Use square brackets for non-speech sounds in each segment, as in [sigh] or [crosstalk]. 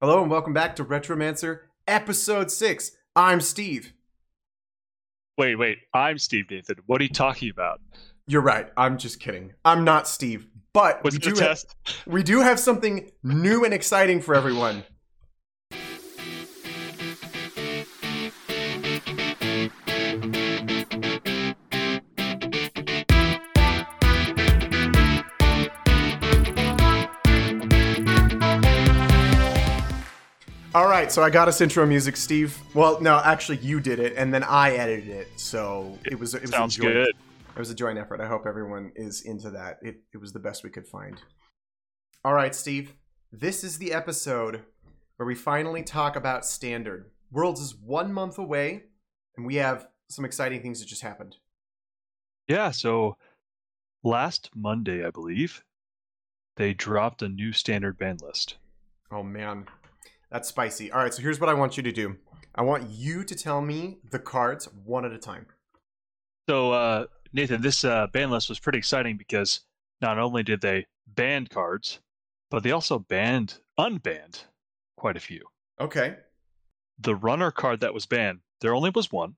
Hello and welcome back to Retromancer, episode six. I'm Steve. Wait, wait. I'm Steve Nathan. What are you talking about? You're right. I'm just kidding. I'm not Steve. But Was we do, ha- test? we do have something new and exciting for everyone. All right, so I got us intro music, Steve. Well, no, actually, you did it, and then I edited it. So it was it was Sounds a joint, good. It was a joint effort. I hope everyone is into that. It it was the best we could find. All right, Steve. This is the episode where we finally talk about standard. Worlds is one month away, and we have some exciting things that just happened. Yeah, so last Monday, I believe, they dropped a new standard band list. Oh man, that's spicy. All right, so here's what I want you to do. I want you to tell me the cards one at a time. So, uh, Nathan, this uh, band list was pretty exciting because not only did they ban cards, but they also banned, unbanned quite a few. Okay. The runner card that was banned, there only was one,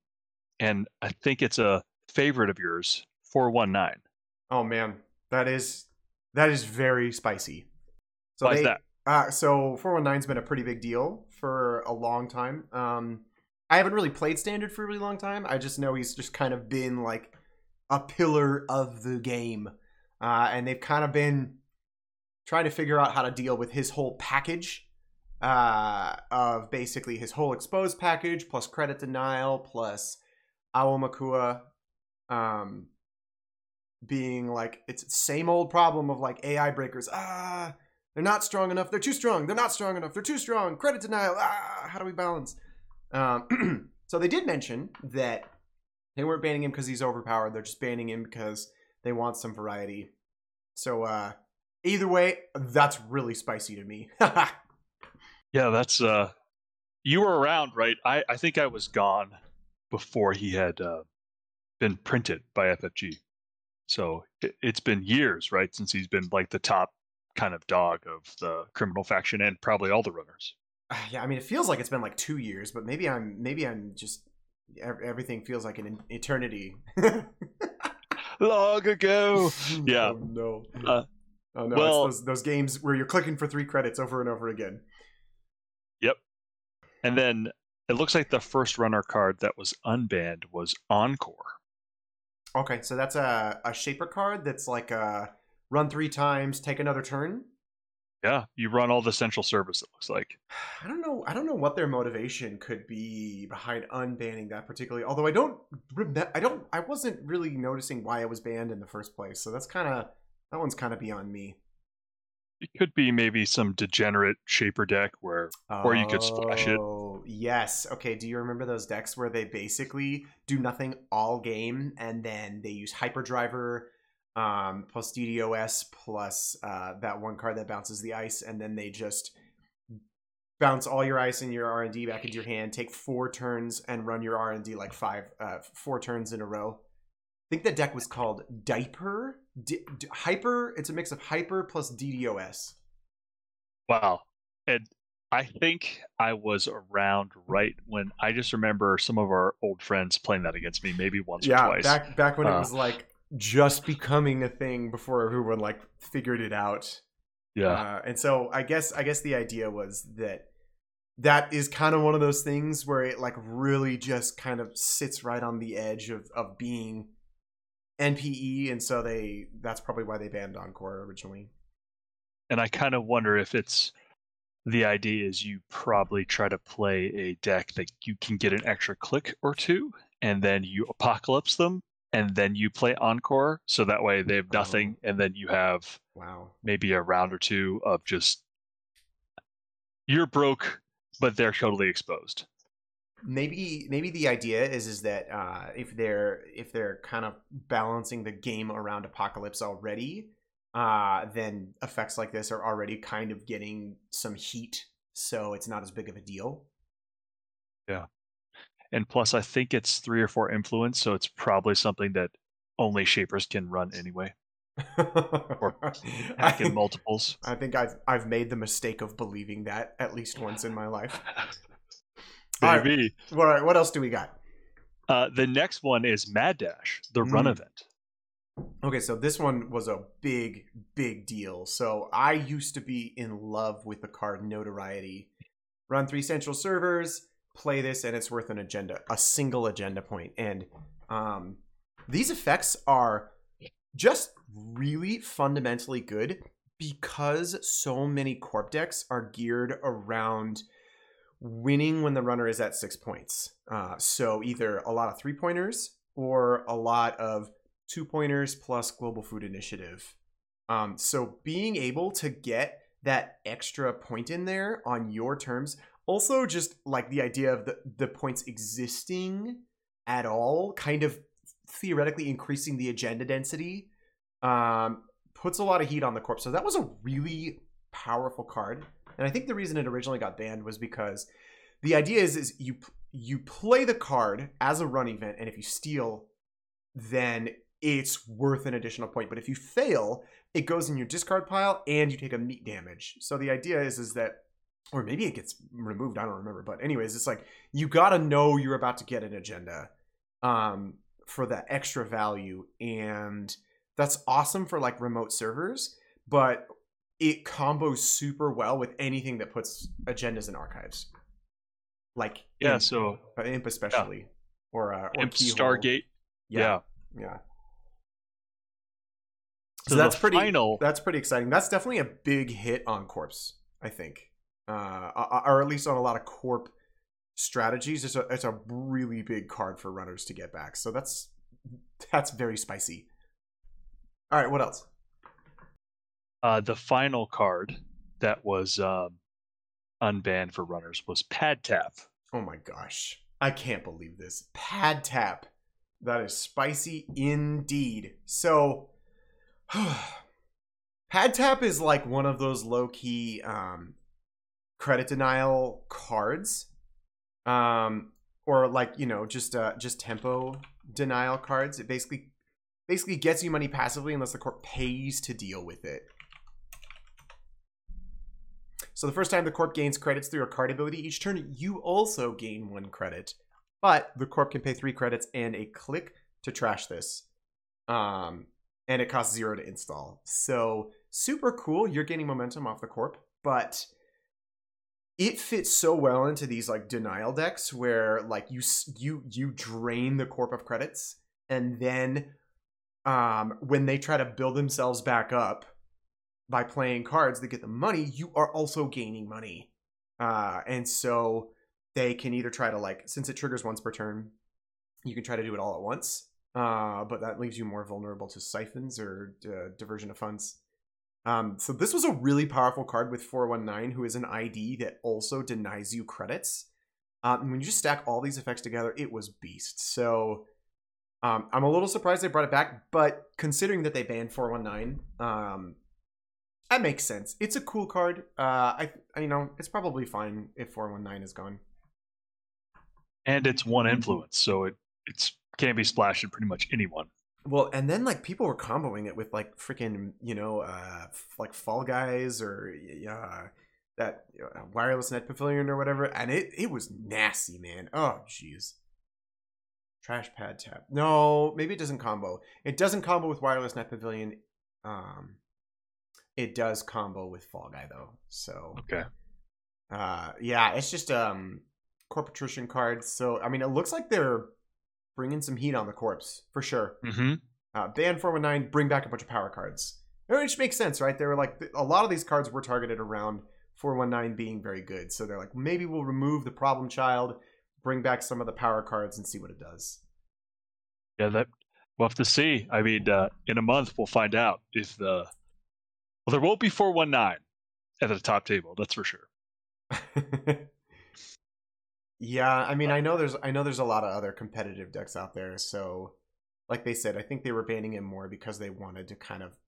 and I think it's a favorite of yours, 419. Oh man, that is that is very spicy. So Why is that? Uh, so 419's been a pretty big deal for a long time. Um, I haven't really played standard for a really long time. I just know he's just kind of been like a pillar of the game, uh, and they've kind of been trying to figure out how to deal with his whole package uh, of basically his whole exposed package plus credit denial plus Aumakua um, being like it's the same old problem of like AI breakers. Ah, they're not strong enough. They're too strong. They're not strong enough. They're too strong. Credit denial. Ah, how do we balance? Um, [clears throat] so they did mention that they weren't banning him because he's overpowered. They're just banning him because they want some variety. So uh, either way, that's really spicy to me. [laughs] Yeah, that's uh you were around, right? I I think I was gone before he had uh, been printed by FFG. So it, it's been years, right, since he's been like the top kind of dog of the criminal faction and probably all the runners. [sighs] yeah, I mean, it feels like it's been like two years, but maybe I'm maybe I'm just everything feels like an eternity. [laughs] Long ago. [laughs] Yeah. Oh no. Uh, oh no. well- it's those those games where you're clicking for three credits over and over again. Yep. And then it looks like the first runner card that was unbanned was Encore. Okay, so that's a a shaper card that's like a run three times, take another turn. Yeah, you run all the central service, it looks like. I don't know. I don't know what their motivation could be behind unbanning that particularly. Although I don't, I don't, I wasn't really noticing why it was banned in the first place. So that's kind of that one's kind of beyond me. It could be maybe some degenerate shaper deck where Or you could splash it. Oh, yes. Okay. Do you remember those decks where they basically do nothing all game and then they use Hyperdriver um, plus DDoS plus uh, that one card that bounces the ice and then they just bounce all your ice and your R&D back into your hand, take four turns and run your R&D like five, uh, four turns in a row. I think the deck was called Diaper. D- D- hyper. It's a mix of Hyper plus DDoS. Wow. And I think I was around right when I just remember some of our old friends playing that against me, maybe once or yeah, twice. back back when it Uh, was like just becoming a thing before everyone like figured it out. yeah. Uh, and so I guess I guess the idea was that that is kind of one of those things where it like really just kind of sits right on the edge of of being NPE, and so they that's probably why they banned Encore originally. and I kind of wonder if it's the idea is you probably try to play a deck that you can get an extra click or two, and then you apocalypse them, and then you play Encore, so that way they have nothing, and then you have Wow. maybe a round or two of just you're broke, but they're totally exposed. maybe maybe the idea is is that uh, if they're if they're kind of balancing the game around apocalypse already uh, then effects like this are already kind of getting some heat so it's not as big of a deal And plus, I think it's three or four influence, so it's probably something that only shapers can run anyway. or [laughs] hacking I, multiples. I think I've I've made the mistake of believing that at least once in my life. [laughs] Maybe. All right, what else do we got? Uh, the next one is Mad Dash, the run Mm. event. Okay, so this one was a big, big deal. So I used to be in love with the card Notoriety. Run three central servers, play this, and it's worth an agenda, a single agenda point. And um, these effects are just really fundamentally good because so many corp decks are geared around winning when the runner is at six points. Uh, so either a lot of three pointers or a lot of two pointers plus global food initiative. Um, so being able to get that extra point in there on your terms, also just like the idea of the, the points existing at all, kind of theoretically increasing the agenda density, um, puts a lot of heat on the corps. So that was a really powerful card. And I think the reason it originally got banned was because the idea is is you you play the card as a run event, and if you steal, then it's worth an additional point. But if you fail, it goes in your discard pile and you take a meat damage. So the idea is is that or maybe it gets removed, I don't remember. But anyways, it's like you gotta know you're about to get an agenda um for that extra value. And that's awesome for like remote servers, but it combos super well with anything that puts agendas in archives. Like Yeah, Imp, so uh, Imp especially. Or uh or Imp Keyhole. Stargate. Yeah. Yeah. So, So that's pretty final. that's pretty exciting. That's definitely a big hit on Corps, I think. Uh or at least on a lot of corp strategies. It's a it's a really big card for runners to get back. So that's that's very spicy. All right, what else? uh, the final card that was um, unbanned for runners was Pad Tap. Oh my gosh. I can't believe this. Pad tap. That is spicy indeed. So [sighs] Pad tap is like one of those low key um credit denial cards. Um or like, you know, just uh just tempo denial cards. It basically basically gets you money passively unless the court pays to deal with it. So the first time the corp gains credits through a card ability each turn, you also gain one credit. But the corp can pay three credits and a click to trash this. Um, and it costs zero to install. So super cool. You're gaining momentum off the corp, but it fits so well into these like denial decks where like you you you drain the corp of credits and then um when they try to build themselves back up by playing cards that get them money, you are also gaining money. Uh, and so they can either try to like, since it triggers once per turn, you can try to do it all at once. Uh, but that leaves you more vulnerable to siphons or uh, diversion of funds. Um, so this was a really powerful card with 419, who is an ID that also denies you credits. Um, and when you just stack all these effects together, it was beast. So um, I'm a little surprised they brought it back, but considering that they banned 419, um, that makes sense. It's a cool card. Uh, I, I you know it's probably fine if 419 is gone. and it's one influence, so it it's can be splashed in pretty much anyone. Well, and then like people were comboing it with like freaking you know uh like Fall Guys or uh that uh, wireless net pavilion or whatever, and it it was nasty, man. Oh jeez. Trash pad tap. No, maybe it doesn't combo. It doesn't combo with wireless net pavilion. Um, it does combo with Fall Guy though. So Okay. uh, yeah, it's just um corp attrition cards. So I mean, it looks like they're bringing some heat on the corps for sure. Mm-hmm. Uh, ban 419, bring back a bunch of power cards. Which makes sense, right? They were like, a lot of these cards were targeted around 419 being very good. So they're like, maybe we'll remove the problem child, bring back some of the power cards, and see what it does. Yeah, that we'll have to see. I mean, uh, in a month we'll find out if the well, there won't be four one nine at the top table. That's for sure. [laughs] yeah, I mean, I know there's, I know there's a lot of other competitive decks out there. So, like they said, I think they were banning it more because they wanted to kind of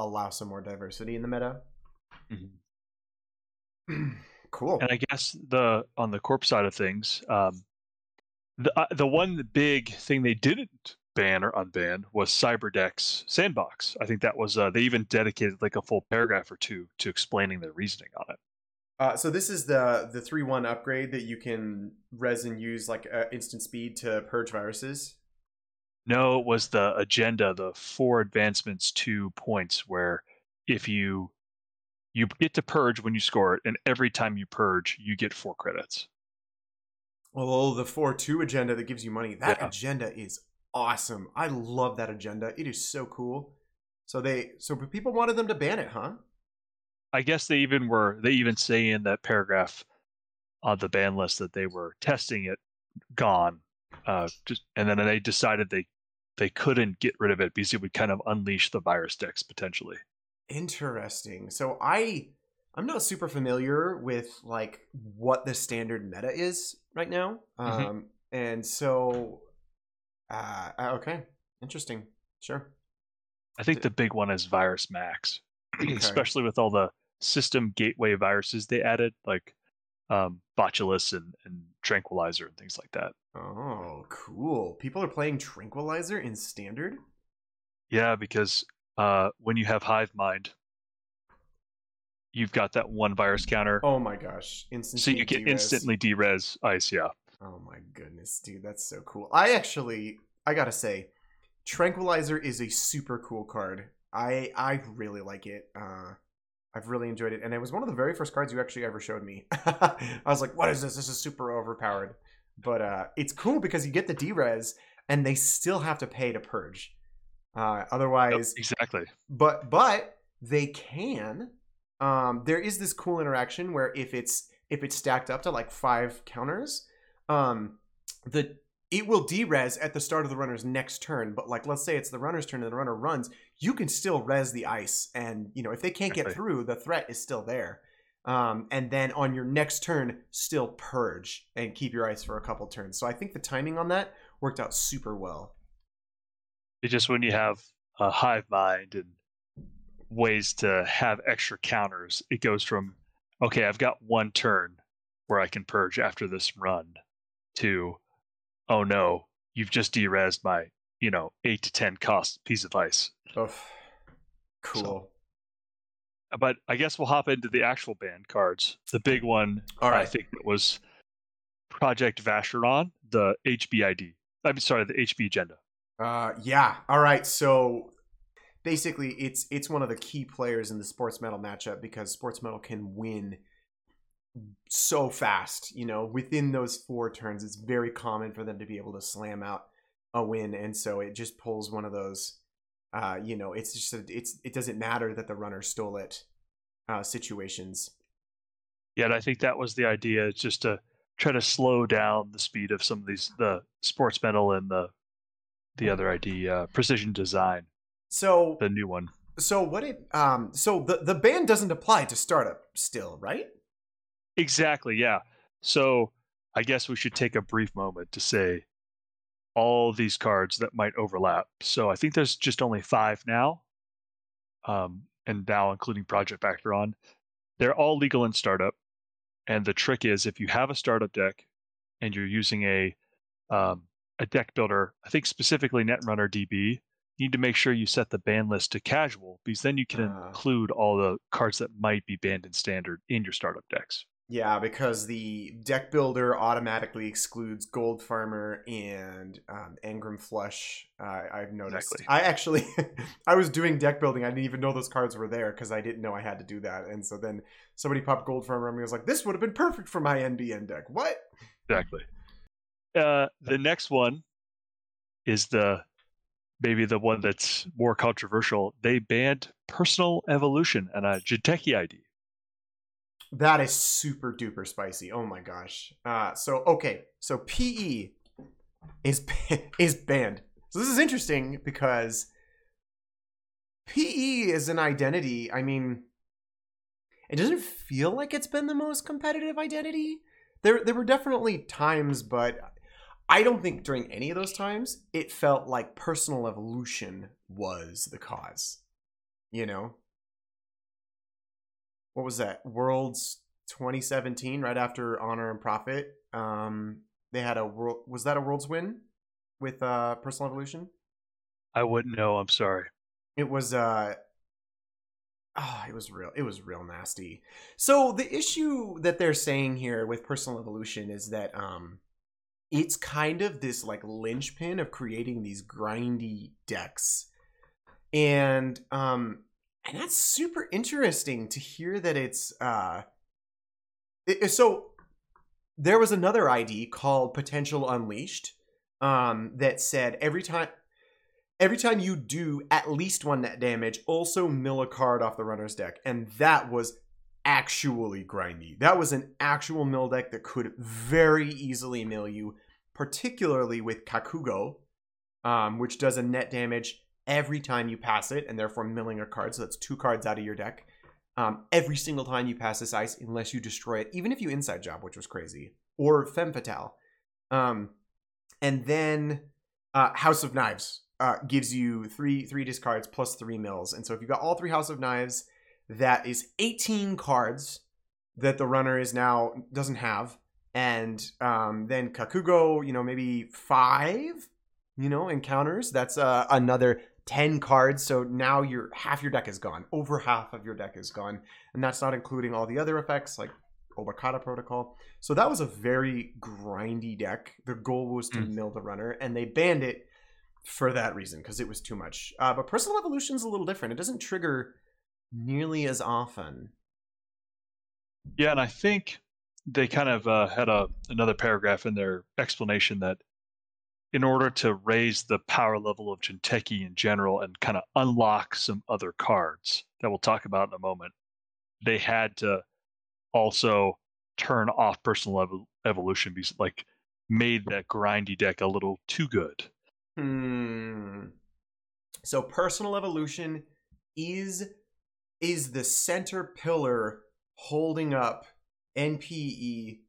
allow some more diversity in the meta. [clears throat] cool. And I guess the on the corp side of things, um, the uh, the one big thing they didn't ban or unban was Cyberdex Sandbox. I think that was uh, they even dedicated like a full paragraph or two to explaining their reasoning on it. Uh, so this is the the three one upgrade that you can res and use like uh, instant speed to purge viruses. No, it was the agenda, the four advancements, two points, where if you you get to purge when you score it, and every time you purge, you get four credits. Oh, the four two agenda that gives you money. That Yeah. agenda is awesome. I love that agenda. It is so cool. So they so people wanted them to ban it, huh? I guess they even were they even say in that paragraph on the ban list that they were testing it gone. Uh just and then they decided they they couldn't get rid of it because it would kind of unleash the virus decks potentially. Interesting. So I I'm not super familiar with like what the standard meta is right now. Mhm. Um and so uh uh, okay. Interesting. Sure. I think the big one is Virus Max, [clears throat] especially with all the system gateway viruses they added, like um, Botulus and, and Tranquilizer and things like that. Oh, cool. People are playing Tranquilizer in standard? Yeah, because uh, when you have Hive Mind, you've got that one virus counter, Oh my gosh. Instant so you can derez. instantly derez ice. Yeah, Oh my goodness, dude, that's so cool. I actually, I gotta say, Tranquilizer is a super cool card. I I really like it. Uh, I've really enjoyed it, and it was one of the very first cards you actually ever showed me. [laughs] I was like, "What is this? This is super overpowered." But uh, it's cool because you get the derez, and they still have to pay to purge. Uh, Yep, otherwise, exactly. but but they can um there is this cool interaction where if it's if it's stacked up to like five counters um the it will derez at the start of the runner's next turn but like let's say it's the runner's turn and the runner runs you can still res the ice and you know if they can't get through the threat is still there. Um, and then on your next turn still purge and keep your ice for a couple turns. So i think the timing on that worked out super well. It's just when you have a Hive Mind and ways to have extra counters, it goes from okay, I've got one turn where I can purge after this run to oh no, you've just derezed my you know eight to ten cost piece of ice. oh cool But I guess we'll hop into the actual band cards. The big one, All I think, that was Project Vacheron, the HBID. I'm sorry, the HB agenda. Uh, yeah. All right. So basically, it's it's one of the key players in the Sportsmetal matchup because Sportsmetal can win so fast. You know, within those four turns, it's very common for them to be able to slam out a win, and so it just pulls one of those. Uh, you know, it's just a, it's it doesn't matter that the runner stole it. Uh, situations. Yet I think that was the idea, just to try to slow down the speed of some of these the Sportsmetal and the the other ID, uh, precision design, So the new one. so what it um so the the ban doesn't apply to startup still, right? Exactly, yeah. So I guess we should take a brief moment to say all these cards that might overlap. So I think there's just only five now, um, and now including Project Vacheron. They're all legal in startup, and the trick is if you have a startup deck and you're using a um, a deck builder, I think specifically Netrunner DB, you need to make sure you set the ban list to casual because then you can Ah. include all the cards that might be banned in standard in your startup decks. Yeah, because the deck builder automatically excludes Gold Farmer and um, Engram Flush. Uh, I've noticed. Exactly. I actually, [laughs] I was doing deck building. I didn't even know those cards were there because I didn't know I had to do that. And so then somebody popped Gold Farmer and I was like, "This would have been perfect for my NBN deck." What? Exactly. Uh, the next one is the maybe the one that's more controversial. They banned personal evolution and a Jinteki ID. That is super duper spicy. Oh my gosh. Uh, so okay, so PE is [laughs] is banned. So this is interesting because PE is an identity. I mean, it doesn't feel like it's been the most competitive identity. There there were definitely times, but I don't think during any of those times it felt like personal evolution was the cause. You know? What was that? Worlds 2017 right after Honor and Profit. Um they had a world was that a Worlds win with uh personal evolution? I wouldn't know. I'm sorry. It was uh oh, it was real it was real nasty. So the issue that they're saying here with personal evolution is that um it's kind of this like linchpin of creating these grindy decks. And um and that's super interesting to hear that it's uh it, so there was another ID called Potential Unleashed um that said every time every time you do at least one net damage, also mill a card off the runner's deck. And that was actually grindy. That was an actual mill deck that could very easily mill you, particularly with Kakugo, um, which does a net damage every time you pass it, and therefore milling a card. So that's two cards out of your deck. Um, every single time you pass this ice, unless you destroy it, even if you inside job, which was crazy, or Femme Fatale. Um, and then uh, House of Knives, uh, gives you three three discards plus three mills. And so if you've got all three House of Knives, that is 18 cards that the runner is now doesn't have. And um, then Kakugo, you know, maybe five, you know, encounters. That's uh, another 10 cards. So now your half your deck is gone. Over half of your deck is gone. And that's not including all the other effects like Obokata Protocol. So that was a very grindy deck. The goal was to mm. mill the runner, and they banned it for that reason because it was too much. Uh, but personal evolution is a little different. It doesn't trigger nearly as often. Yeah, and I think they kind of uh, had a another paragraph in their explanation that in order to raise the power level of Jinteki in general and kind of unlock some other cards that we'll talk about in a moment, they had to also turn off personal ev- evolution because like made that grindy deck a little too good. Hmm. So personal evolution is is the center pillar holding up NPE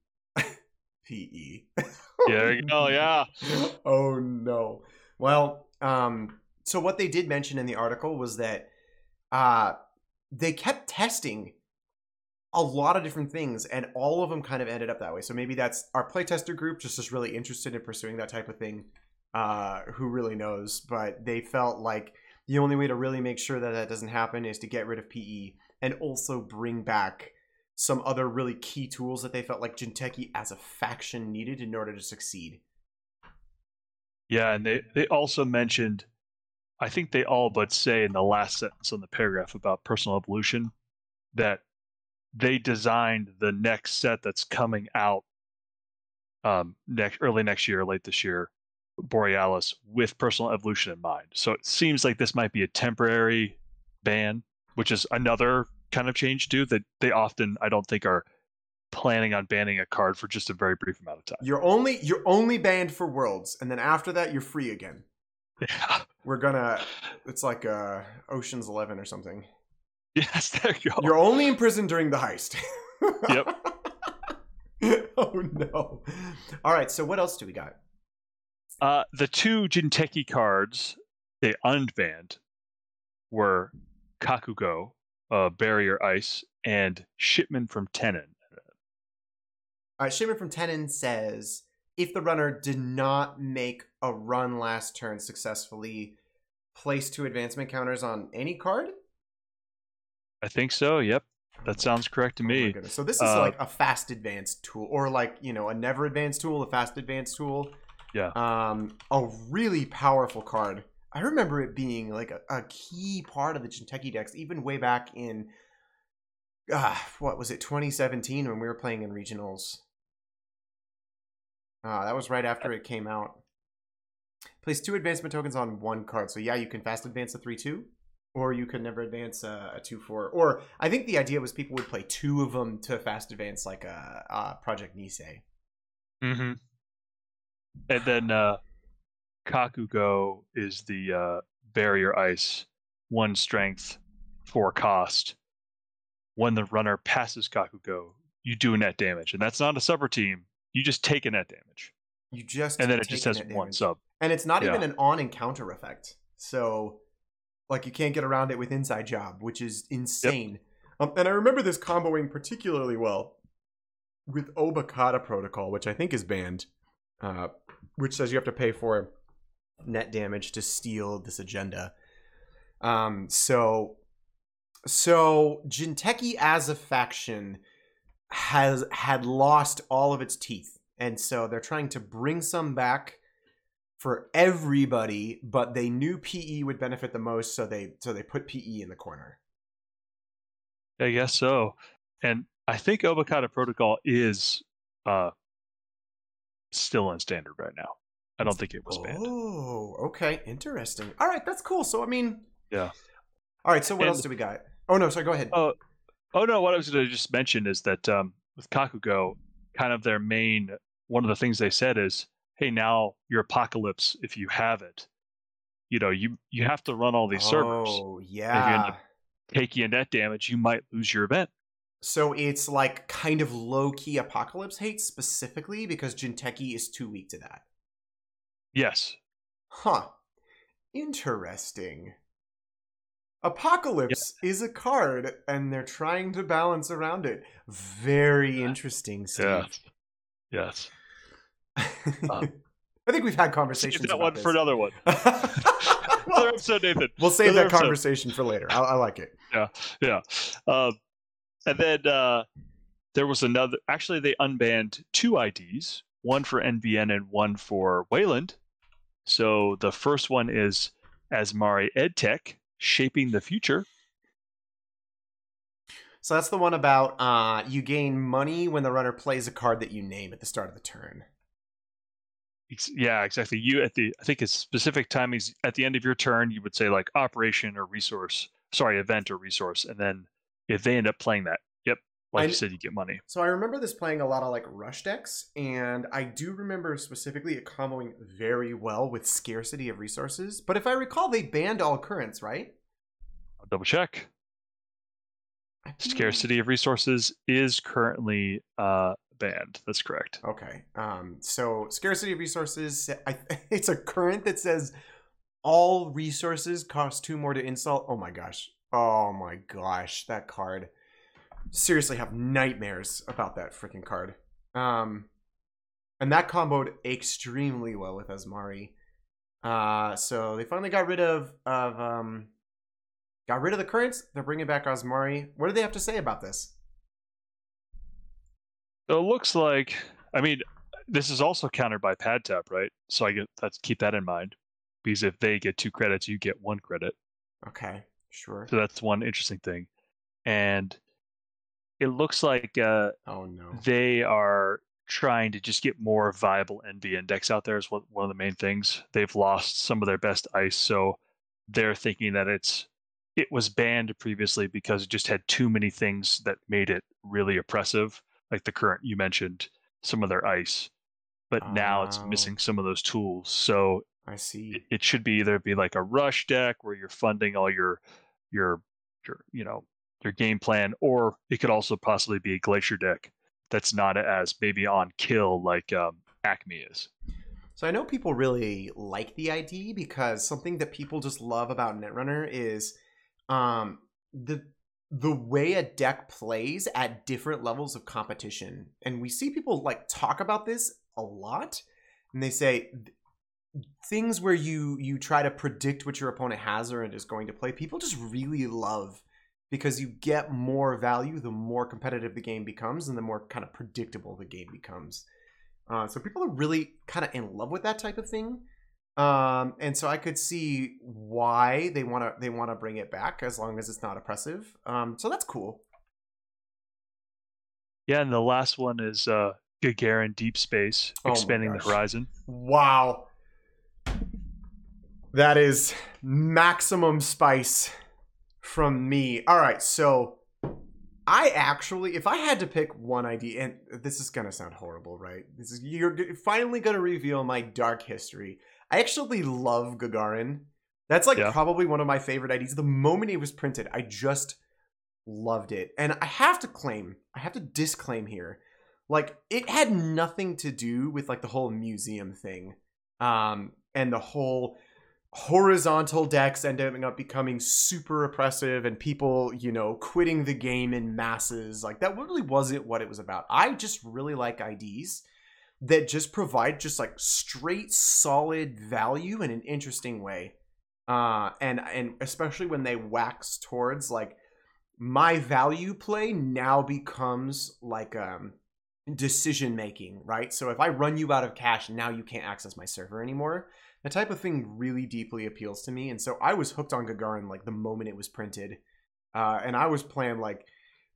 PE. yeah, oh yeah. oh no. Well, um so what they did mention in the article was that uh they kept testing a lot of different things and all of them kind of ended up that way. So maybe that's our playtester group just is really interested in pursuing that type of thing uh, who really knows? But they felt like the only way to really make sure that that doesn't happen is to get rid of PE and also bring back some other really key tools that they felt like Jinteki as a faction needed in order to succeed. Yeah, and they, they also mentioned, I think they all but say in the last sentence on the paragraph about personal evolution that they designed the next set that's coming out um, next early next year, late this year, Borealis with personal evolution in mind. So it seems like this might be a temporary ban, which is another kind of change too that they often I don't think are planning on banning a card for just a very brief amount of time. You're only you're only banned for worlds, and then after that you're free again. Yeah. We're gonna it's like uh Ocean's Eleven or something. Yes, there you go. You're only in prison during the heist. [laughs] yep. oh no. All right, so what else do we got? Uh, the two Jinteki cards they unbanned were Kakugo, uh, Barrier Ice, and Shipment from Tennin. All right, Shipment from Tennin says if the runner did not make a run last turn successfully, place two advancement counters on any card. I think so. Yep, that sounds correct to oh me. So this is uh, like a fast advance tool, or like you know a never advance tool, a fast advance tool. Yeah. Um, a really powerful card. I remember it being like a, a key part of the Jinteki decks, even way back in, uh, what was it, 2017 when we were playing in regionals. Uh, that was right after it came out. Place two advancement tokens on one card. So yeah, you can fast advance a 3-2, or you could never advance a, a 2-4. Or I think the idea was people would play two of them to fast advance like a, a Project Nisei. Mm-hmm and then uh, Kakugo is the uh, barrier ice, one strength, four cost. When the runner passes Kakugo, you do net damage, and that's not a sub team. You just take a net damage. You just and then it just has one damage. sub, and it's not yeah. even an on encounter effect. So, like, you can't get around it with inside job, which is insane. Yep. Um, and I remember this comboing particularly well with Obokata Protocol, which I think is banned uh, which says you have to pay for net damage to steal this agenda. Um, so, so Jinteki as a faction has had lost all of its teeth, and so they're trying to bring some back for everybody. But they knew PE would benefit the most, so they so they put PE in the corner. I guess so. And I think Obokata Protocol is uh, still in standard right now. I don't think it was banned. Oh, okay, interesting. All right, that's cool. So I mean, Yeah. All right, so what And- else do we got? Oh no, sorry. Go ahead. Oh, oh no! What I was going to just mention is that um, with Kakugo, kind of their main one of the things they said is, "Hey, now your apocalypse, if you have it, you know, you you have to run all these servers. Oh end yeah. up- Take you net damage, you might lose your event." So it's like kind of low key apocalypse hate specifically because Jinteki is too weak to that. Yes, Huh. Interesting. Apocalypse is a card, and they're trying to balance around it. Very interesting. Steve. yes, yes. Uh, [laughs] I think we've had Save conversations that about one this. for another one. [laughs] [laughs] Another episode, Nathan. we'll save Another that episode. conversation for later. I, I like it. yeah. Yeah. Um, and then uh, there was another. Actually, they unbanned two IDs, one for NBN and one for Wayland. So the first one is Azmari EdTech, shaping the future. So that's the one about uh, you gain money when the runner plays a card that you name at the start of the turn. Yeah, exactly. You at the I think it's specific timings at the end of your turn. You would say like operation or resource, sorry, event or resource, and then if they end up playing that, like I- you said, you get money. So I remember this playing a lot of like rush decks, and I do remember specifically it comboing very well with scarcity of resources. But if I recall, they banned all currents, right? I'll double check. Scarcity of resources is currently uh, banned. That's correct. Okay. Um. So scarcity of resources. I, [laughs] it's a current that says all resources cost two more to install. Oh my gosh. Oh my gosh. That card. Seriously, have nightmares about that freaking card. Um, and that comboed extremely well with Azmari. Uh, so they finally got rid of of um, got rid of the currents. They're bringing back Azmari. What do they have to say about this? It looks like, I mean, this is also countered by pad tap, right? So I get that's keep that in mind, because if they get two credits, you get one credit. Okay, sure. So that's one interesting thing, and it looks like uh, Oh no. they are trying to just get more viable NBN decks out there is one one of the main things. They've lost some of their best ice, so they're thinking that it's it was banned previously because it just had too many things that made it really oppressive, like the current you mentioned, some of their ice. But now it's Oh. missing some of those tools. So I see. it, it should be either be like a rush deck where you're funding all your your your you know your game plan, or it could also possibly be a glacier deck that's not as maybe on kill like um, Acme is. So I know people really like the ID because something that people just love about Netrunner is um the the way a deck plays at different levels of competition. And we see people like talk about this a lot and they say things where you you try to predict what your opponent has or is going to play. People just really love because you get more value the more competitive the game becomes and the more kind of predictable the game becomes. Uh, so people are really kind of in love with that type of thing, um, and so I could see why they want to they want to bring it back as long as it's not oppressive. Um, so that's cool. Yeah, and the last one is uh, Gagarin Deep Space, Oh expanding the horizon. Wow, that is maximum spice from me. All right, so I actually, if I had to pick one ID, and this is gonna sound horrible, right? This is you're finally gonna reveal my dark history. I actually love Gagarin. That's like Yeah. probably one of my favorite IDs. The moment it was printed, I just loved it. And I have to claim, I have to disclaim here, like it had nothing to do with like the whole museum thing. Um and the whole horizontal decks ending up becoming super oppressive and people, you know, quitting the game in masses. Like that really wasn't what it was about. I just really like IDs that just provide just like straight solid value in an interesting way. Uh and and especially when they wax towards like my value play now becomes like um decision making, right? So if I run you out of cash, now you can't access my server anymore. That type of thing really deeply appeals to me, and so I was hooked on Gagarin like the moment it was printed, uh, and I was playing like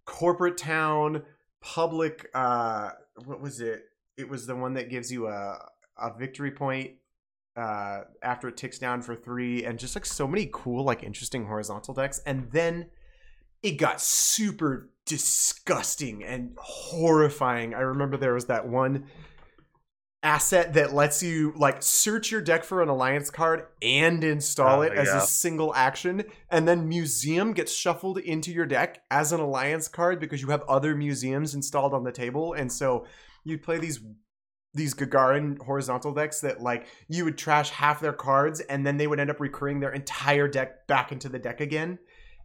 corporate town, public. Uh, what was it? It was the one that gives you a a victory point uh, after it ticks down for three, and just like so many cool, like interesting horizontal decks, and then it got super disgusting and horrifying. I remember there was that one asset that lets you like search your deck for an alliance card and install Oh, it as yeah. a single action and then museum gets shuffled into your deck as an alliance card because you have other museums installed on the table. And so you'd play these these Gagarin horizontal decks that like you would trash half their cards and then they would end up recurring their entire deck back into the deck again.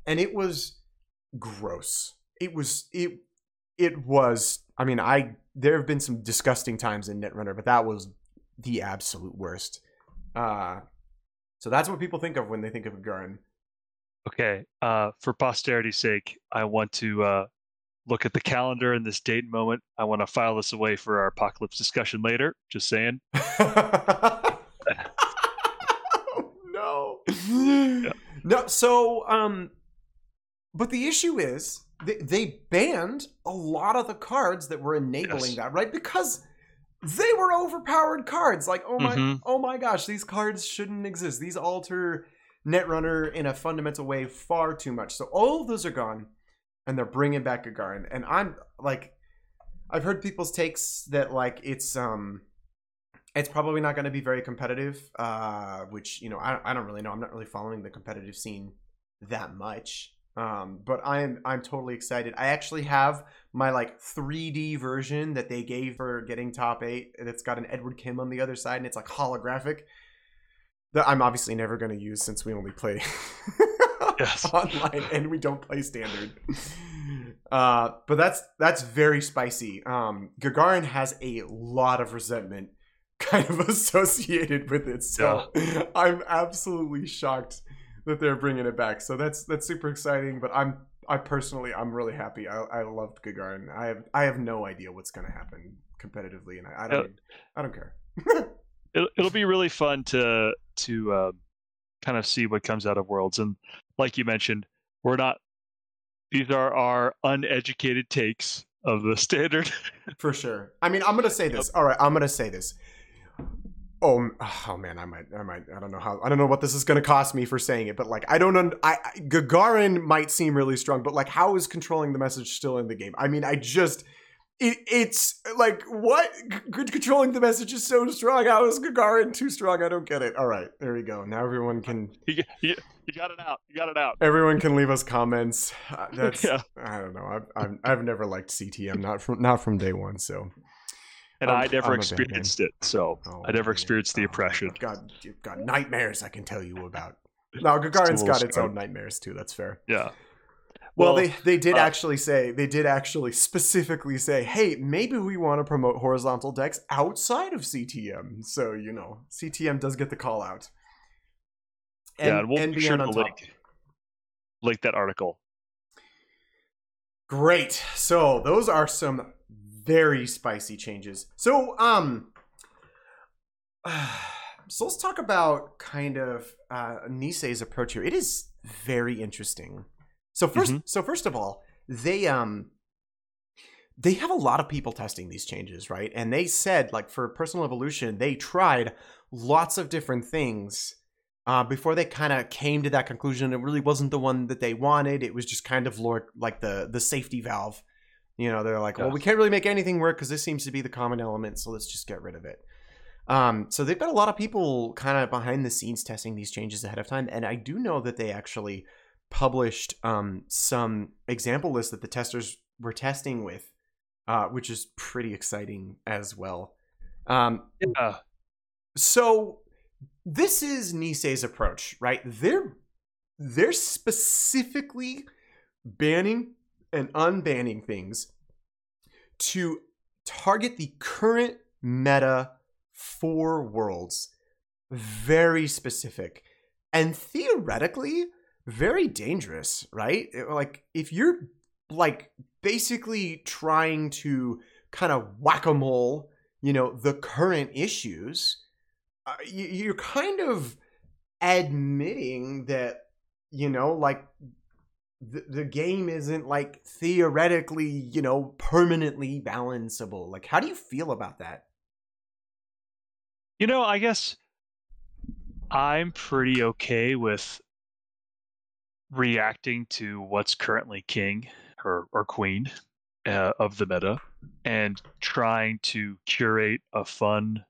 And it was gross. It was it it was i mean i there have been some disgusting times in netrunner but that was the absolute worst uh so that's what people think of when they think of Gagarin. Okay. Uh, for posterity's sake, I want to uh, look at the calendar in this date and moment. I want to file this away for our apocalypse discussion later. Just saying. [laughs] oh, no. [laughs] No, so um but the issue is they, they banned a lot of the cards that were enabling Yes. that, right? Because they were overpowered cards. Like, oh my Mhm. oh my gosh, these cards shouldn't exist. These alter Netrunner in a fundamental way far too much. So all of those are gone and they're bringing back a Gagarin. And I'm like I've heard people's takes that like it's um it's probably not going to be very competitive uh which you know I, I don't really know i'm not really following the competitive scene that much um but i'm i'm totally excited. I actually have my like 3d version that they gave for getting top eight and it's got an edward kim on the other side and it's like holographic. That i'm obviously never going to use since we only play [laughs] Yes. online and we don't play standard. Uh but that's that's very spicy. Um gagarin has a lot of resentment [laughs] kind of associated with it so i'm absolutely shocked that they're bringing it back so that's that's super exciting but i'm i personally i'm really happy i, I loved gagarin i have i have no idea what's going to happen competitively and i, I don't i don't care [laughs] It'll, it'll be really fun to to uh, kind of see what comes out of Worlds. And like you mentioned, we're not. These are our uneducated takes of the standard. For sure. I mean, I'm gonna say [laughs] this. All right, I'm gonna say this. Oh, oh man, I might, I might, I don't know how, I don't know what this is gonna cost me for saying it, but like, I don't, un- I, Gagarin might seem really strong, but like, how is controlling the message still in the game? I mean, I just, it, it's like, what? G- controlling the message is so strong. How is Gagarin too strong? I don't get it. All right, there we go. Now everyone can, [laughs] you, you, you got it out. You got it out. everyone can leave us comments. Uh, [laughs] that's, Yeah. I don't know. I've, I've, I've never liked CTM, not from, not from day one. So. And I'm- I I'm never man. experienced it, so Oh, I never man. experienced the Oh, oppression. I've got, you've got nightmares I can tell you about. [laughs] No, Gagarin's got its own nightmares too. That's fair. Yeah. Well, they they did uh, actually say they did actually specifically say, hey, maybe we want to promote horizontal decks outside of CTM. So you know, CTM does get the call out. yeah, and we'll and be sure to link link that article. Great. So those are some very spicy changes. So um [sighs] so let's talk about kind of uh Nisei's approach here. It is very interesting. So 1st so first of all, they um they have a lot of people testing these changes, right? And they said like for personal evolution, they tried lots of different things uh, before they kind of came to that conclusion. It really wasn't the one that they wanted. It was just kind of Lord like the the safety valve. You know, they're like, well, we can't really make anything work because this seems to be the common element, so let's just get rid of it. Um, so they've got a lot of people kind of behind the scenes testing these changes ahead of time, and I do know that they actually published um, some example lists that the testers were testing with, uh, which is pretty exciting as well. Um, Yeah. so this is Nisei's approach, right? They're they're specifically banning and unbanning things to target the current meta for worlds. Very specific. And theoretically, very dangerous, right? Like, if you're like basically trying to kind of whack a mole, you know, the current issues, uh, you, you're kind of admitting that, you know, like the, the game isn't like theoretically, you know, permanently balanceable. Like, how do you feel about that? You know, I guess I'm pretty okay with reacting to what's currently king or, or queen uh, of the meta and trying to curate a fun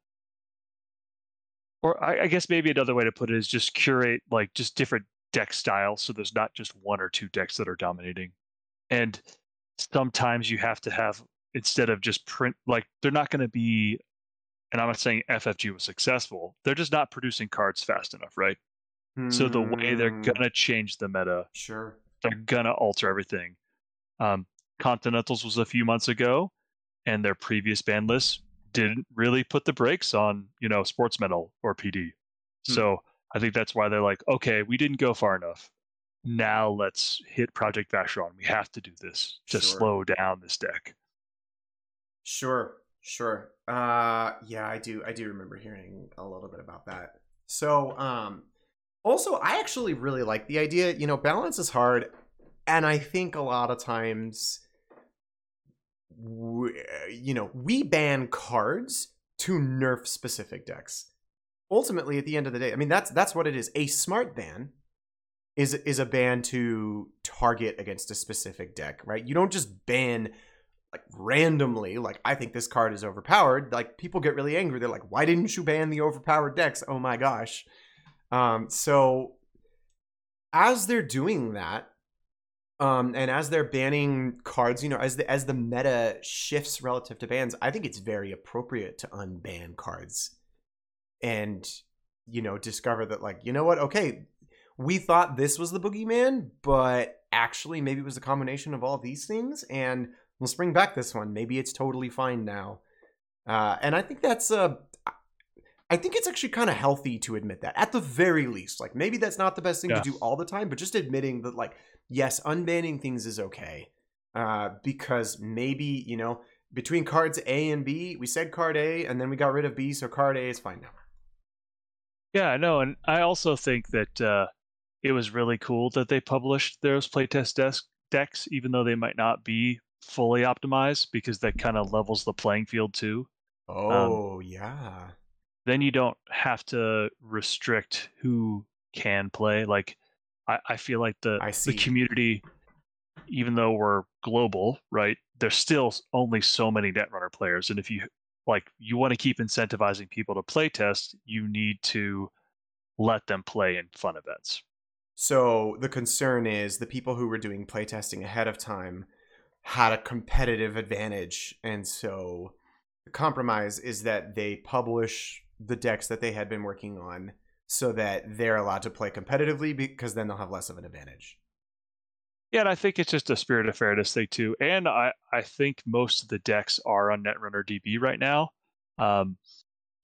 or I, I, guess maybe another way to put it is just curate like just different deck styles so there's not just one or two decks that are dominating. And sometimes you have to have instead of just print like they're not going to be and i'm not saying ffg was successful they're just not producing cards fast enough right? So the way they're hmm. gonna change the meta sure. they're gonna alter everything. Um, continentals was a few months ago and their previous ban list didn't really put the brakes on you know Sportsmetal or pd hmm. so I think that's why they're like, okay, we didn't go far enough. Now let's hit Project Vacheron. We have to do this to sure. slow down this deck. Sure, sure. Uh, yeah, I do. I do remember hearing a little bit about that. So, um, also, I actually really like the idea. You know, balance is hard, and I think a lot of times, we, you know, we ban cards to nerf specific decks ultimately at the end of the day, I mean that's that's what it is. A smart ban is is a ban to target against a specific deck, right? You don't just ban like randomly like I think this card is overpowered. Like people get really angry. They're like, "Why didn't you ban the overpowered decks?" Oh my gosh. Um so as they're doing that, um, and as they're banning cards, you know, as the as the meta shifts relative to bans, I think it's very appropriate to unban cards and you know discover that like you know what? Okay we thought this was the boogeyman but actually maybe it was a combination of all these things and let's bring back this one. Maybe it's totally fine now. Uh, and i think that's uh i think it's actually kind of healthy to admit that at the very least. Like maybe that's not the best thing yeah. to do all the time but just admitting that like yes unbanning things is okay uh, because maybe you know between cards a and b we said card a and then we got rid of b so card a is fine now yeah, no, and I also think that uh, it was really cool that they published those playtest desk decks, even though they might not be fully optimized, because that kind of levels the playing field too. Um, oh um, yeah. Then you don't have to restrict who can play. Like I, I feel like the the community, even though we're global, right? There's still only so many Netrunner players, and if you like you want to keep incentivizing people to play test, you need to let them play in fun events. So the concern is the people who were doing playtesting ahead of time had a competitive advantage. And so the compromise is that they publish the decks that they had been working on so that they're allowed to play competitively because then they'll have less of an advantage. Yeah, and I think it's just a spirit of fairness thing too. And I, I think most of the decks are on Netrunner DB right now. Um,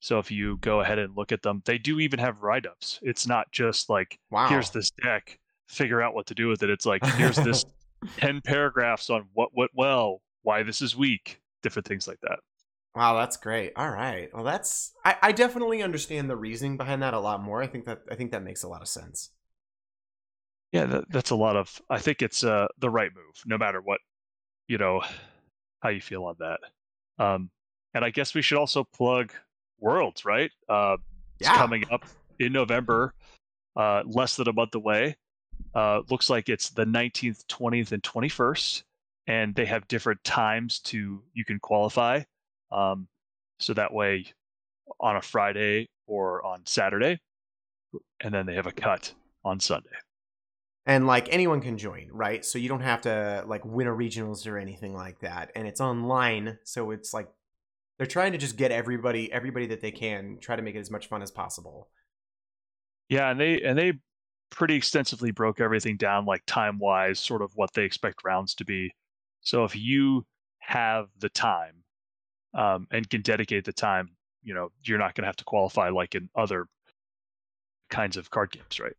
so if you go ahead and look at them, they do even have write ups. It's not just like, wow. here's this deck, figure out what to do with it. It's like, here's this [laughs] 10 paragraphs on what went well, why this is weak, different things like that. Wow, that's great. All right. Well, that's I, I definitely understand the reasoning behind that a lot more. I think that I think that makes a lot of sense. Yeah, that, that's a lot of. I think it's uh, the right move, no matter what, you know, how you feel on that. Um, and I guess we should also plug Worlds, right? Uh, yeah. It's coming up in November, uh, less than a month away. Uh, looks like it's the 19th, 20th, and 21st, and they have different times to you can qualify. Um, so that way, on a Friday or on Saturday, and then they have a cut on Sunday and like anyone can join right so you don't have to like win a regionals or anything like that and it's online so it's like they're trying to just get everybody everybody that they can try to make it as much fun as possible yeah and they and they pretty extensively broke everything down like time wise sort of what they expect rounds to be so if you have the time um, and can dedicate the time. You know, you're not going to have to qualify like in other kinds of card games, right?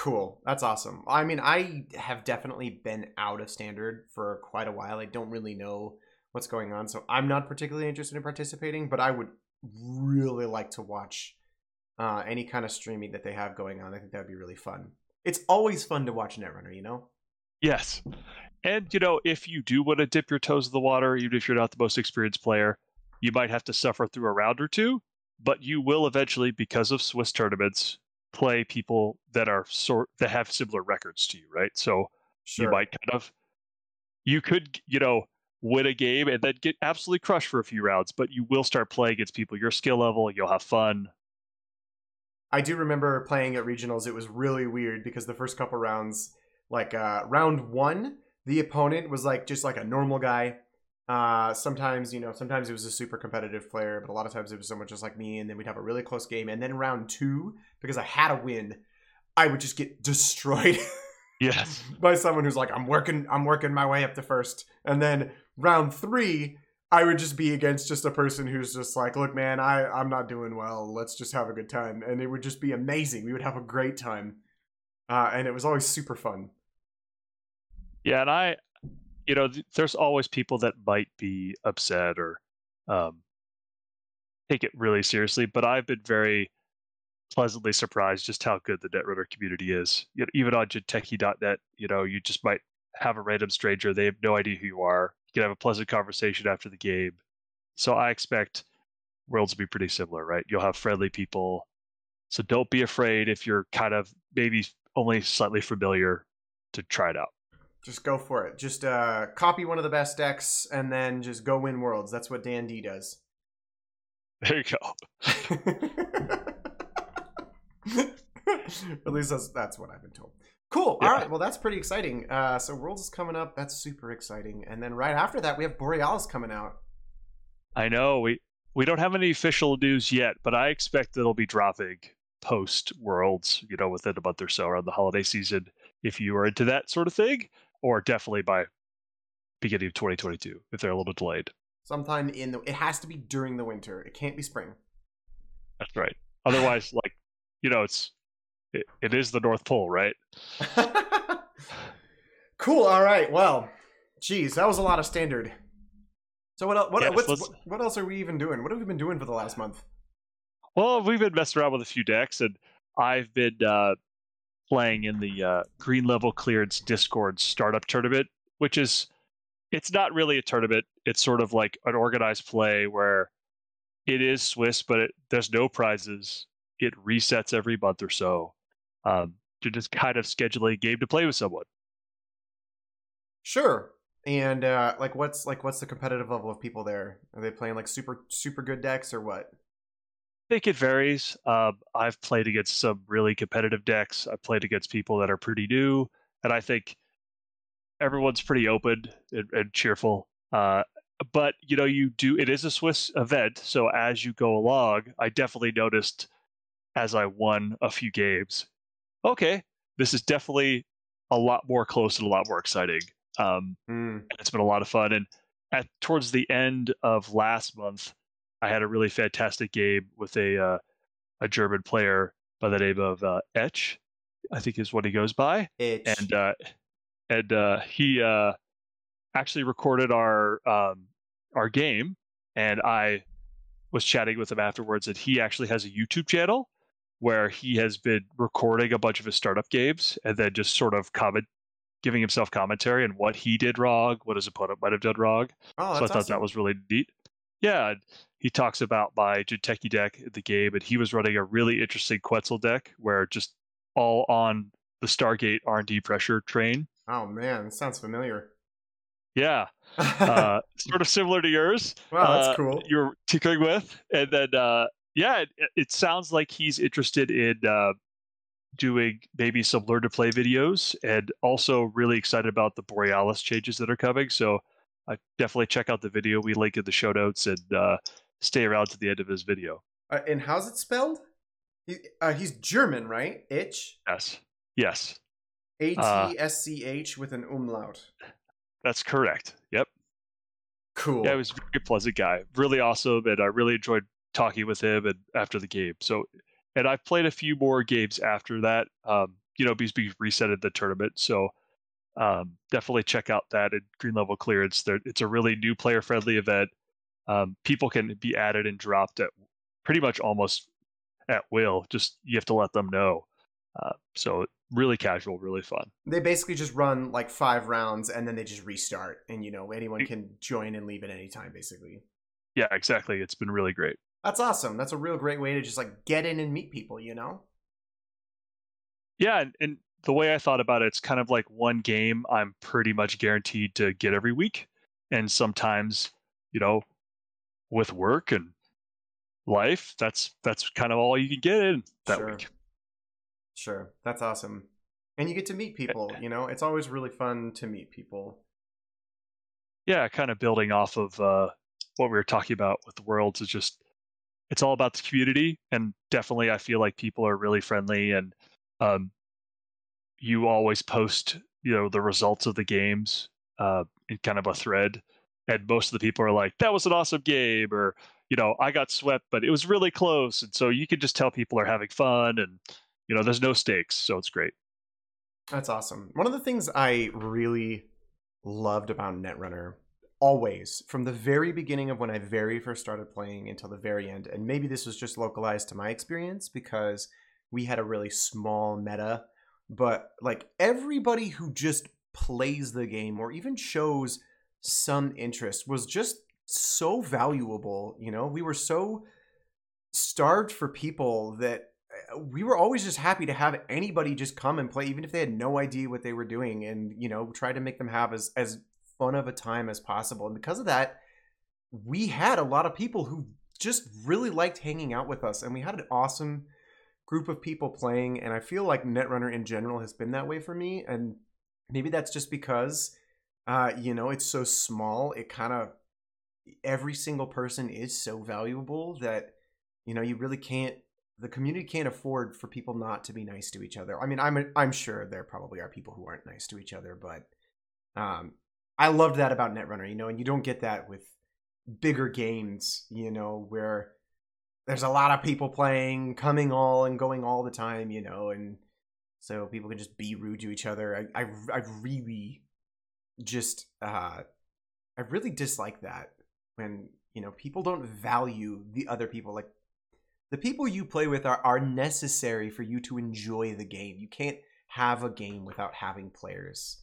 Cool. That's awesome. I mean, I have definitely been out of standard for quite a while. I don't really know what's going on, so I'm not particularly interested in participating, but I would really like to watch uh, any kind of streaming that they have going on. I think that'd be really fun. It's always fun to watch Netrunner, you know? Yes. And, you know, if you do want to dip your toes in the water, even if you're not the most experienced player, you might have to suffer through a round or two, but you will eventually, because of Swiss tournaments, play people that are sort that have similar records to you, right? So sure. you might kind of you could, you know, win a game and then get absolutely crushed for a few rounds, but you will start playing against people your skill level, you'll have fun. I do remember playing at regionals. It was really weird because the first couple rounds, like uh, round one, the opponent was like just like a normal guy. Uh, sometimes, you know, sometimes it was a super competitive player, but a lot of times it was someone just like me, and then we'd have a really close game. And then round two, because I had a win, I would just get destroyed. [laughs] yes. by someone who's like, I'm working, I'm working my way up to first. And then round three, I would just be against just a person who's just like, look, man, I, I'm not doing well. Let's just have a good time. And it would just be amazing. We would have a great time. Uh, and it was always super fun. Yeah. And I, you know, th- there's always people that might be upset or um, take it really seriously, but I've been very pleasantly surprised just how good the Netrunner community is. You know, even on jinteki.net, you know, you just might have a random stranger. They have no idea who you are. You can have a pleasant conversation after the game. So I expect Worlds to be pretty similar, right? You'll have friendly people. So don't be afraid if you're kind of maybe only slightly familiar to try it out. Just go for it. Just uh, copy one of the best decks and then just go win Worlds. That's what Dan D does. There you go. [laughs] At least that's that's what I've been told. Cool. Yeah. All right. Well, that's pretty exciting. Uh, so Worlds is coming up. That's super exciting. And then right after that, we have Borealis coming out. I know we we don't have any official news yet, but I expect it'll be dropping post Worlds. You know, within a month or so around the holiday season. If you are into that sort of thing, or definitely by beginning of 2022 if they're a little bit delayed. Sometime in the. It has to be during the winter. It can't be spring. That's right. Otherwise, [laughs] like you know, it's it, it is the North Pole, right? [laughs] cool. All right. Well, geez, that was a lot of standard. So what what what's, what else are we even doing? What have we been doing for the last month? Well, we've been messing around with a few decks, and I've been uh, playing in the uh, Green Level Clearance Discord startup tournament, which is it's not really a tournament. It's sort of like an organized play where it is Swiss, but it, there's no prizes. It resets every month or so um, to just kind of schedule a game to play with someone. Sure. And uh, like, what's like, what's the competitive level of people there? Are they playing like super super good decks or what? I think it varies. Um, I've played against some really competitive decks. I've played against people that are pretty new, and I think everyone's pretty open and, and cheerful. Uh, but you know, you do. It is a Swiss event, so as you go along, I definitely noticed as I won a few games okay, this is definitely a lot more close and a lot more exciting. Um, mm. It's been a lot of fun. And at towards the end of last month, I had a really fantastic game with a uh, a German player by the name of uh, Etch, I think is what he goes by. Etch. And uh, and uh, he uh, actually recorded our um, our game, and I was chatting with him afterwards, and he actually has a YouTube channel where he has been recording a bunch of his startup games and then just sort of comment giving himself commentary on what he did wrong, what his opponent might have done wrong. Oh, so I thought awesome. that was really neat. Yeah, he talks about my Jinteki deck in the game, and he was running a really interesting Quetzal deck where just all on the Stargate R&D pressure train. Oh man, that sounds familiar. Yeah, [laughs] uh, sort of similar to yours. Wow, that's uh, cool. You're tinkering with, and then uh, yeah, it, it, sounds like he's interested in uh, doing maybe some learn to play videos, and also really excited about the Borealis changes that are coming. So uh, definitely check out the video we link in the show notes and uh, stay around to the end of his video. Uh, and how's it spelled? He, uh, he's German, right? Itch. Yes. Yes. A T S C H with an umlaut. That's correct. Yep. Cool. Yeah, he was a very pleasant guy, really awesome, and I really enjoyed talking with him and after the game. So, and I've played a few more games after that. Um, you know, because we resetted the tournament, so um, definitely check out that at Green Level Clearance. There, it's a really new player friendly event. Um, people can be added and dropped at pretty much almost at will. Just you have to let them know. Uh, so really casual, really fun. They basically just run like five rounds and then they just restart, and you know anyone can join and leave at any time, basically. Yeah, exactly. It's been really great. That's awesome. That's a real great way to just like get in and meet people, you know? Yeah, and, and the way I thought about it, it's kind of like one game I'm pretty much guaranteed to get every week. And sometimes, you know, with work and life, that's that's kind of all you can get in that Sure. week. Sure. That's awesome. And you get to meet people, [laughs] you know? It's always really fun to meet people. Yeah, kind of building off of uh, what we were talking about with the worlds is just it's all about the community, and definitely I feel like people are really friendly, and um, you always post you know the results of the games uh, in kind of a thread, and most of the people are like, "That was an awesome game," or you know, "I got swept, but it was really close," and so you can just tell people are having fun, and you know, there's no stakes, so it's great. That's awesome. One of the things I really loved about Netrunner, always, from the very beginning of when I very first started playing until the very end, and maybe this was just localized to my experience because we had a really small meta, but like everybody who just plays the game or even shows some interest was just so valuable. You know, we were so starved for people that uh, we were always just happy to have anybody just come and play even if they had no idea what they were doing and you know try to make them have as as fun of a time as possible and because of that we had a lot of people who just really liked hanging out with us and we had an awesome group of people playing and i feel like netrunner in general has been that way for me and maybe that's just because uh you know it's so small it kind of every single person is so valuable that you know you really can't the community can't afford for people not to be nice to each other. I mean, I'm I'm sure there probably are people who aren't nice to each other, but um, I loved that about Netrunner, you know, and you don't get that with bigger games, you know, where there's a lot of people playing, coming all and going all the time, you know, and so people can just be rude to each other. I I, I really just uh, I really dislike that when you know people don't value the other people like the people you play with are, are necessary for you to enjoy the game. You can't have a game without having players.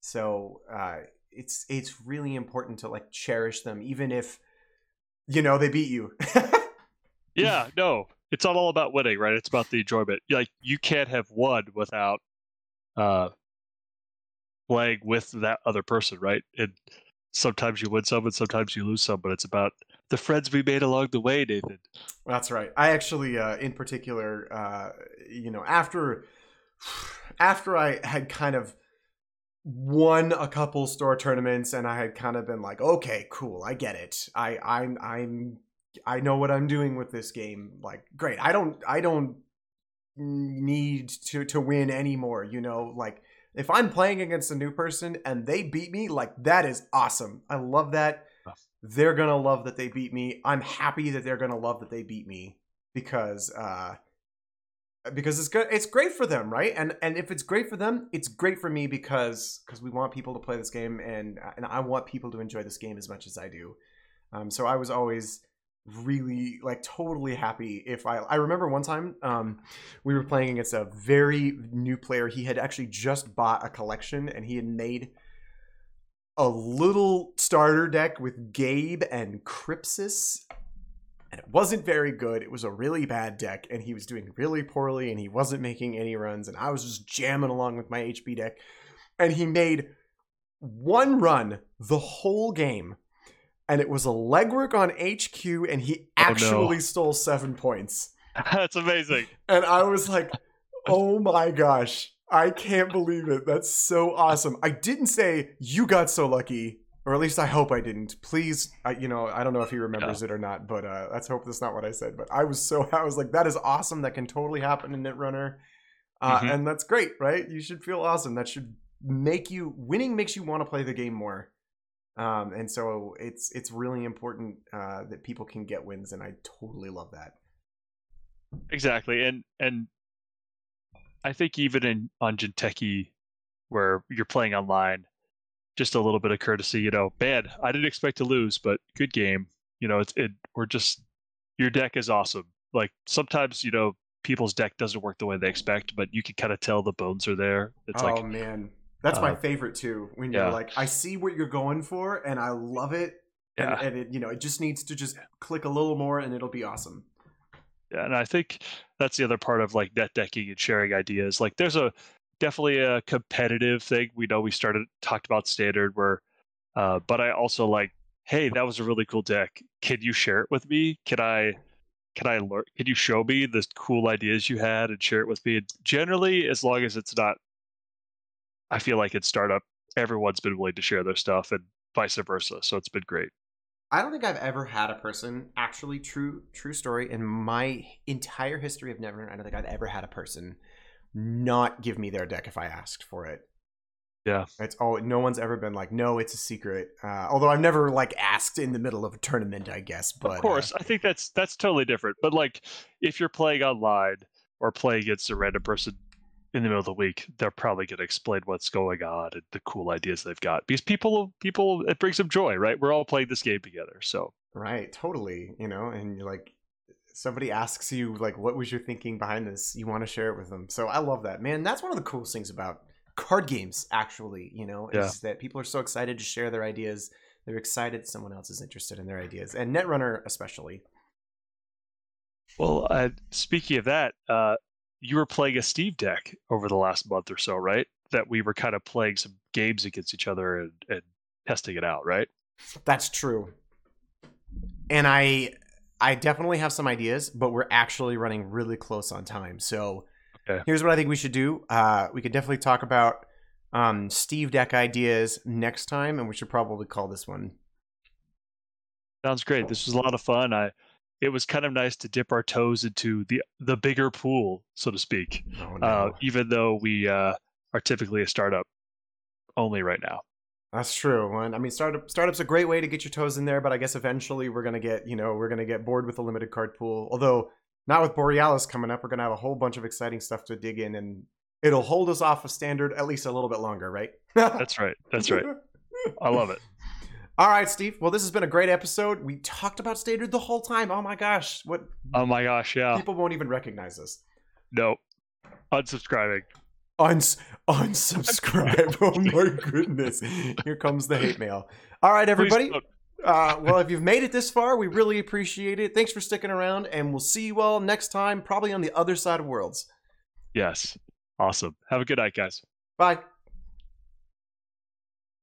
So uh, it's it's really important to like cherish them, even if you know they beat you. [laughs] Yeah, no, it's not all about winning, right? It's about the enjoyment. Like you can't have won without uh playing with that other person, right? And sometimes you win some and sometimes you lose some, but it's about the friends we made along the way, Nathan. That's right. I actually, uh, in particular, uh, you know, after after I had kind of won a couple store tournaments and I had kind of been like, okay, cool, I get it. I I'm I'm I know what I'm doing with this game. Like, great. I don't I don't need to to win anymore. You know, like if I'm playing against a new person and they beat me, like that is awesome. I love that. They're gonna love that they beat me. I'm happy that they're gonna love that they beat me because uh because it's good it's great for them right and and if it's great for them it's great for me because because we want people to play this game and and i want people to enjoy this game as much as i do um so i was always really like totally happy if i i remember one time um we were playing against a very new player he had actually just bought a collection and he had made a little starter deck with gabe and crypsis and it wasn't very good. It was a really bad deck, and he was doing really poorly, and he wasn't making any runs, and I was just jamming along with my HB deck, and he made one run the whole game, and it was a legwork on HQ, and he Oh, no. actually stole seven points, [laughs] That's amazing. and I was like, "Oh my gosh." I can't believe it. That's so awesome. I didn't say you got so lucky or at least I hope I didn't. Please, I, you know, I don't know if he remembers it or not, but uh, let's hope that's not what I said. But I was so, [laughs] I was like, that is awesome. That can totally happen in Netrunner, uh, Mhm. and that's great, right? You should feel awesome. That should make you winning makes you want to play the game more. Um, and so it's it's really important uh, that people can get wins, and I totally love that. Exactly, and and I think even in on Jinteki, where you're playing online, just a little bit of courtesy. You know, bad. I didn't expect to lose, but good game. You know, it's it. We're just your deck is awesome. Like sometimes you know people's deck doesn't work the way they expect, but you can kind of tell the bones are there. It's oh like man, that's my uh, favorite too. When you're yeah. like, I see what you're going for, and I love it. And, and it, you know, it just needs to just click a little more, and it'll be awesome. yeah, and I think that's the other part of like net decking and sharing ideas. Like there's a definitely a competitive thing. We know we started talked about standard where, uh, but I also like, hey, that was a really cool deck. Can you share it with me? Can I? Can I learn? Can you show me the cool ideas you had and share it with me? And generally, as long as it's not, I feel like in startup, everyone's been willing to share their stuff and vice versa. So it's been great. I don't think I've ever had a person actually true true story in my entire history of Netrunner. I don't think I've ever had a person not give me their deck if I asked for it. Yeah. It's oh no one's ever been like no it's a secret. Uh, although I've never like asked in the middle of a tournament I guess. But of course, I think that's that's totally different. But like, if you're playing online or playing against a random person in the middle of the week, they're probably going to explain what's going on and the cool ideas they've got because people people it brings them joy, right? We're all playing this game together, so. Right totally you know and you're like somebody asks you like what was your thinking behind this? You want to share it with them. So I love that man. That's one of the coolest things about card games actually you know is that people are so excited to share their ideas. They're excited someone else is interested in their ideas and netrunner especially. Well, uh, speaking of that, uh, you were playing a Steve deck over the last month or so, right? That we were kind of playing some games against each other and, and testing it out, right? That's true. And I I definitely have some ideas, but we're actually running really close on time. So Okay. here's what I think we should do. Uh, we could definitely talk about um, Steve deck ideas next time, and we should probably call this one. Sounds great. This was a lot of fun. I it was kind of nice to dip our toes into the the bigger pool, so to speak. Oh Uh, even though we uh, are typically a startup only right now. That's true. And I mean, startup startup's a great way to get your toes in there, but I guess eventually we're gonna get you know we're gonna get bored with the limited card pool. Although not with Borealis coming up, we're gonna have a whole bunch of exciting stuff to dig in, and it'll hold us off of standard at least a little bit longer, right? [laughs] That's right. That's right. I love it. All right, Steve. Well, this has been a great episode. We talked about standard the whole time. Oh my gosh, what Oh my gosh, yeah. people won't even recognize us. No. Unsubscribing. Uns- unsubscribe. [laughs] oh my goodness. Here comes the hate mail. All right, everybody. Uh, well, if you've made it this far, we really appreciate it. Thanks for sticking around, and we'll see you all next time, probably on the other side of worlds. Yes. Awesome. Have a good night, guys. Bye.